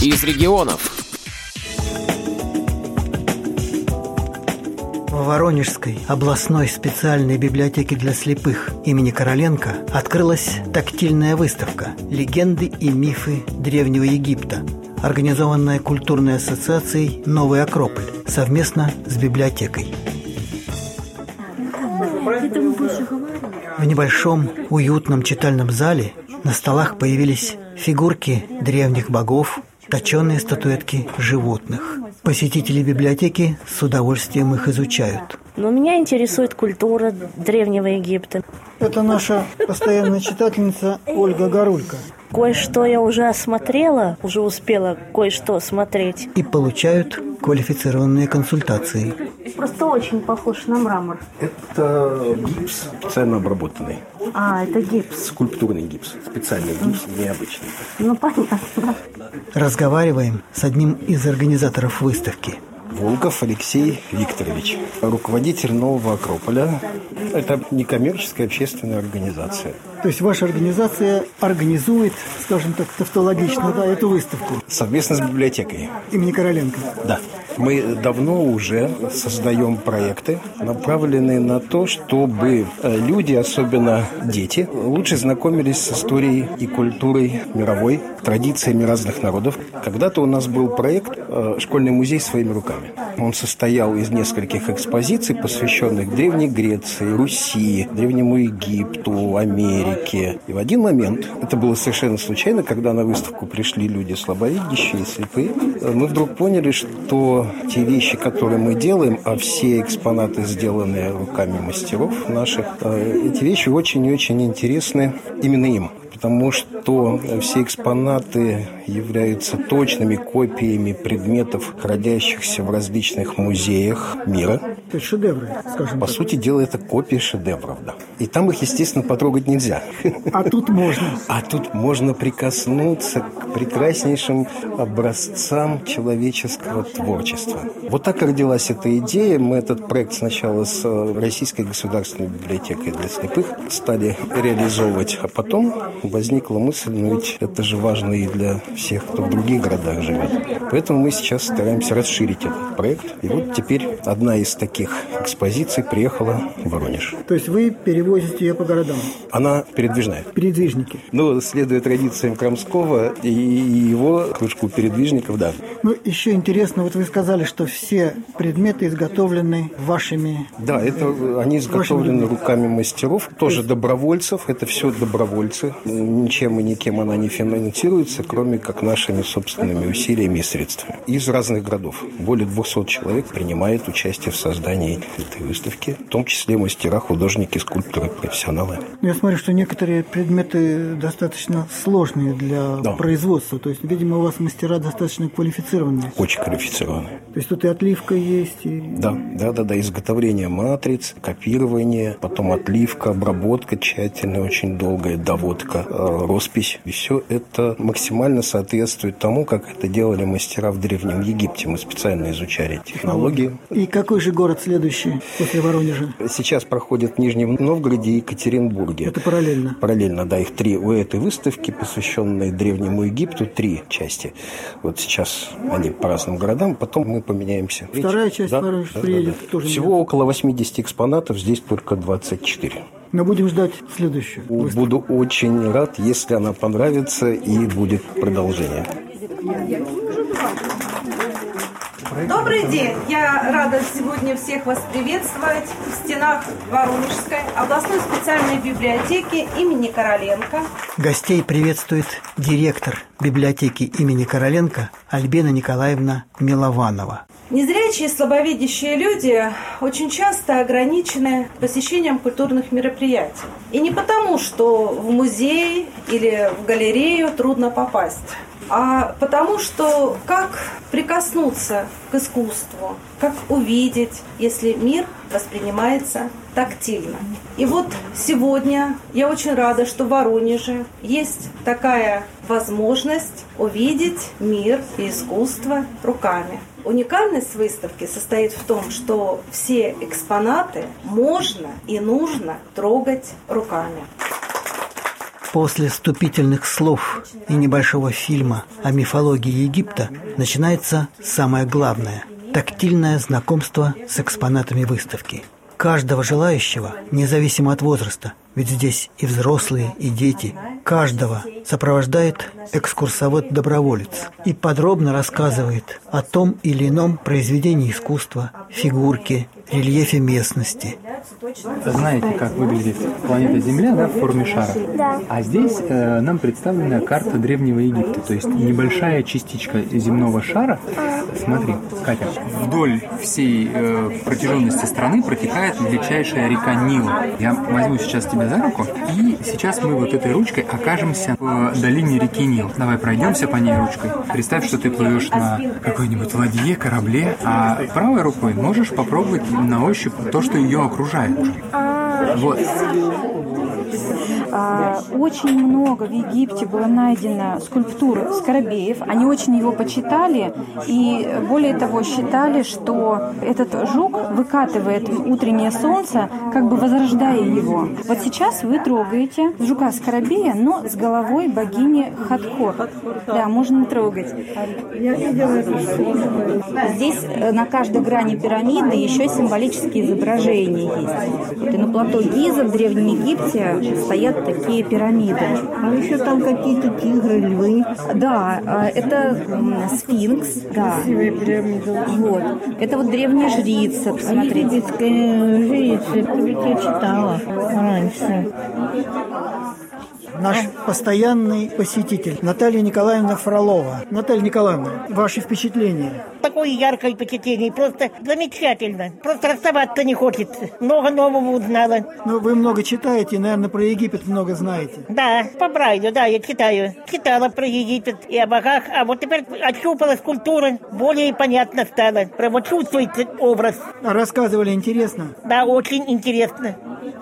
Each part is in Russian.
из регионов. В Воронежской областной специальной библиотеке для слепых имени Короленко открылась тактильная выставка «Легенды и мифы Древнего Египта», организованная культурной ассоциацией «Новый Акрополь» совместно с библиотекой. В небольшом уютном читальном зале на столах появились фигурки древних богов, точенные статуэтки животных. Посетители библиотеки с удовольствием их изучают. Но меня интересует культура Древнего Египта. Это наша постоянная читательница Ольга Горулька. Кое-что я уже осмотрела, уже успела кое-что смотреть. И получают квалифицированные консультации. Просто очень похож на мрамор. Это гипс специально обработанный. А, это гипс. Скульптурный гипс. Специальный гипс, необычный. Ну, понятно. Разговариваем с одним из организаторов выставки – Волков Алексей Викторович, руководитель Нового Акрополя. Это некоммерческая общественная организация. То есть ваша организация организует, скажем так, тавтологично, да, эту выставку? Совместно с библиотекой. Имени Короленко? Да. Мы давно уже создаем проекты, направленные на то, чтобы э, люди, особенно дети, лучше знакомились с историей и культурой мировой, традициями разных народов. Когда-то у нас был проект э, «Школьный музей своими руками». Он состоял из нескольких экспозиций, посвященных Древней Греции, Руси, Древнему Египту, Америке. И в один момент, это было совершенно случайно, когда на выставку пришли люди слабовидящие слепые, э, мы вдруг поняли, что те вещи, которые мы делаем, а все экспонаты сделаны руками мастеров наших, э, эти вещи очень и очень интересны именно им потому что все экспонаты являются точными копиями предметов, хранящихся в различных музеях мира. То есть шедевры, скажем По так. сути дела, это копии шедевров, да. И там их, естественно, потрогать нельзя. А тут можно. А тут можно прикоснуться к прекраснейшим образцам человеческого творчества. Вот так родилась эта идея. Мы этот проект сначала с э, Российской государственной библиотекой для слепых стали реализовывать, а потом возникла мысль, ну ведь это же важно и для всех, кто в других городах живет. Поэтому мы сейчас стараемся расширить этот проект. И вот теперь одна из таких экспозиций приехала в Воронеж. То есть вы перевозите ее по городам? Она передвижная. Передвижники. Ну, следуя традициям Крамского и его кружку передвижников, да. Ну, еще интересно, вот вы сказали, что все предметы изготовлены вашими... Да, это они изготовлены руками мастеров, тоже добровольцев. Это все добровольцы. Ничем и никем она не финансируется, кроме как нашими собственными усилиями и средствами. Из разных городов. Более 200 человек принимает участие в создании этой выставки, в том числе мастера, художники, скульпторы, профессионалы. Я смотрю, что некоторые предметы достаточно сложные для Да. производства. То есть, видимо, у вас мастера достаточно квалифицированные. Очень квалифицированные. То есть тут и отливка есть, и... Да, да, да, да, изготовление матриц, копирование, потом отливка, обработка тщательная, очень долгая, доводка, роспись. И все это максимально соответствует тому, как это делали мастера в Древнем Египте. Мы специально изучали технологии. И какой же город следующий после Воронежа? Сейчас проходят в Нижнем Новгороде и Екатеринбурге. Это параллельно. Параллельно, да, их три. У этой выставки, посвященной Древнему Египту, три части. Вот сейчас они по разным городам, потом мы поменяемся. Вторая часть Да, Воронеж да, приедет да, да. тоже. Всего около 80 экспонатов, здесь только 24. Но будем ждать следующую. выставку. Буду очень рад, если она понравится и будет продолжение. Добрый день! Я рада сегодня всех вас приветствовать в стенах Воронежской областной специальной библиотеки имени Короленко. Гостей приветствует директор библиотеки имени Короленко Альбина Николаевна Милованова. Незрячие и слабовидящие люди очень часто ограничены посещением культурных мероприятий. И не потому, что в музей или в галерею трудно попасть, а потому что как прикоснуться к искусству, как увидеть, если мир воспринимается тактильно. И вот сегодня я очень рада, что в Воронеже есть такая возможность увидеть мир и искусство руками. Уникальность выставки состоит в том, что все экспонаты можно и нужно трогать руками. После вступительных слов и небольшого фильма о мифологии Египта начинается самое главное – тактильное знакомство с экспонатами выставки. Каждого желающего, независимо от возраста, ведь здесь и взрослые, и дети, каждого сопровождает экскурсовод-доброволец и подробно рассказывает о том или ином произведении искусства, фигурке, рельефе местности. Знаете, как выглядит планета Земля да, в форме шара? Да. А здесь э, нам представлена карта Древнего Египта, то есть небольшая частичка земного шара. Смотри, Катя, вдоль всей э, протяженности страны протекает величайшая река Нил. Я возьму сейчас тебя за руку, и сейчас мы вот этой ручкой окажемся в долине реки Нил. Давай пройдемся по ней ручкой. Представь, что ты плывешь на какой-нибудь ладье, корабле, а правой рукой можешь попробовать на ощупь то, что ее окружает. Вот. А, Очень много в Египте было найдено скульптур скоробеев. Они очень его почитали и, более того, считали, что этот жук выкатывает утреннее солнце, как бы возрождая его. Вот сейчас вы трогаете жука скоробея, но с головой богини Хатхор. Да, можно трогать. Здесь э, на каждой грани пирамиды еще символические изображения есть. Вот и на плато Гиза в Древнем Египте стоят такие пирамиды. А еще там какие-то тигры, львы. Да, а, это сфинкс, да. Красивые пирамиды. Вот. Это вот древняя жрица, посмотрите. Египетская жрица, это ведь я читала раньше. Наш постоянный посетитель Наталья Николаевна Фролова. Наталья Николаевна, ваши впечатления? Такое яркое впечатление, просто замечательно. Просто расставаться не хочется. Много нового узнала. Ну, вы много читаете, наверное, про Египет много знаете. Да, по Брайлю, да, я читаю. Читала про Египет и о богах, а вот теперь ощупала скульптуры, более понятно стало. Прям вот чувствуется образ. А рассказывали интересно? Да, очень интересно.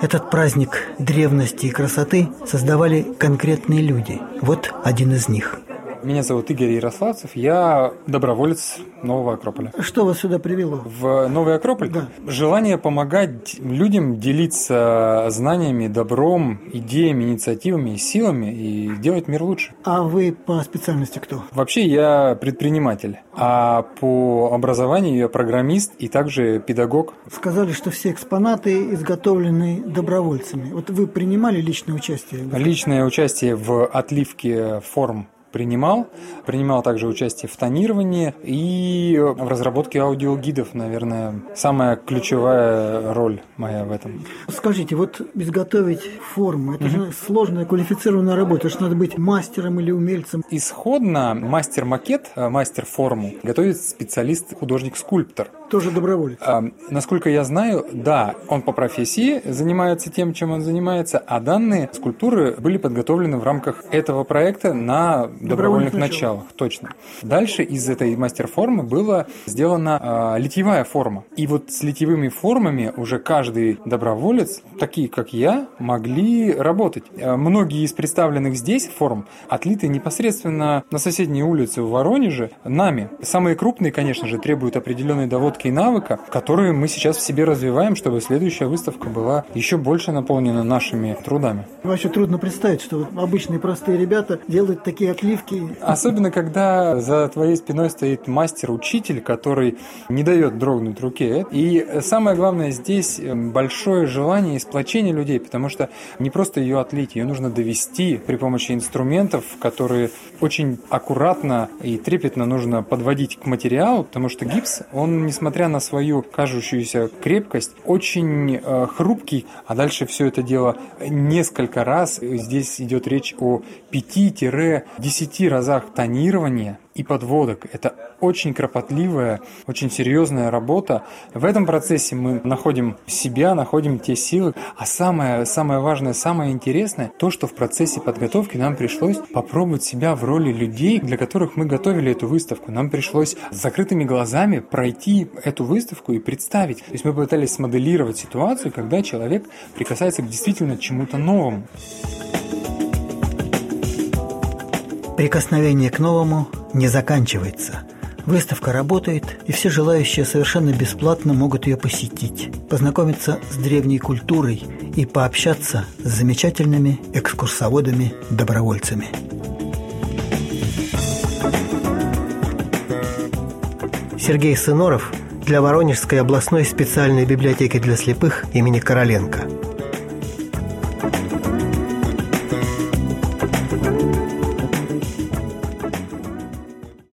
Этот праздник древности и красоты создавали конкретные люди. Вот один из них. Меня зовут Игорь Ярославцев, я доброволец Нового Акрополя. Что вас сюда привело? В Новый Акрополь Да. желание помогать людям делиться знаниями, добром, идеями, инициативами, силами и делать мир лучше. А вы по специальности кто? Вообще я предприниматель, а по образованию я программист и также педагог. Сказали, что все экспонаты изготовлены добровольцами. Вот вы принимали личное участие? Личное участие в отливке форм принимал. Принимал также участие в тонировании и в разработке аудиогидов, наверное, самая ключевая роль моя в этом. Скажите, вот изготовить форму, это же сложная квалифицированная работа, же надо быть мастером или умельцем. Исходно мастер-макет, э, мастер-форму готовит специалист-художник-скульптор. Тоже доброволец. А, Насколько я знаю, да, он по профессии занимается тем, чем он занимается, а данные скульптуры были подготовлены в рамках этого проекта на добровольных Добровольных началах. Точно. Дальше из этой мастер-формы была сделана а, литьевая форма. И вот с литьевыми формами уже каждый доброволец, такие как я, могли работать. А, Многие из представленных здесь форм отлиты непосредственно на соседней улице в Воронеже нами. Самые крупные, конечно же, требуют определенной доводки и навыка, которые мы сейчас в себе развиваем, чтобы следующая выставка была еще больше наполнена нашими трудами. Вообще трудно представить, что обычные простые ребята делают такие отливки. Особенно, когда за твоей спиной стоит мастер-учитель, который не дает дрогнуть руке. И самое главное здесь большое желание и сплочение людей, потому что не просто ее отлить, ее нужно довести при помощи инструментов, которые очень аккуратно и трепетно нужно подводить к материалу, потому что гипс, он, несмотря на свою кажущуюся крепкость, очень э, хрупкий, а дальше все это дело несколько раз. Здесь идет речь о 5-10 разах тонирования и подводок. Это очень кропотливая, очень серьезная работа. В этом процессе мы находим себя, находим те силы. А самое, самое важное, самое интересное, то, что в процессе подготовки нам пришлось попробовать себя в роли людей, для которых мы готовили эту выставку. Нам пришлось с закрытыми глазами пройти эту выставку и представить. То есть мы пытались смоделировать ситуацию, когда человек прикасается к действительно чему-то новому. Прикосновение к новому не заканчивается. Выставка работает, и все желающие совершенно бесплатно могут ее посетить, познакомиться с древней культурой и пообщаться с замечательными экскурсоводами-добровольцами. Сергей Сыноров для Воронежской областной специальной библиотеки для слепых имени Короленко –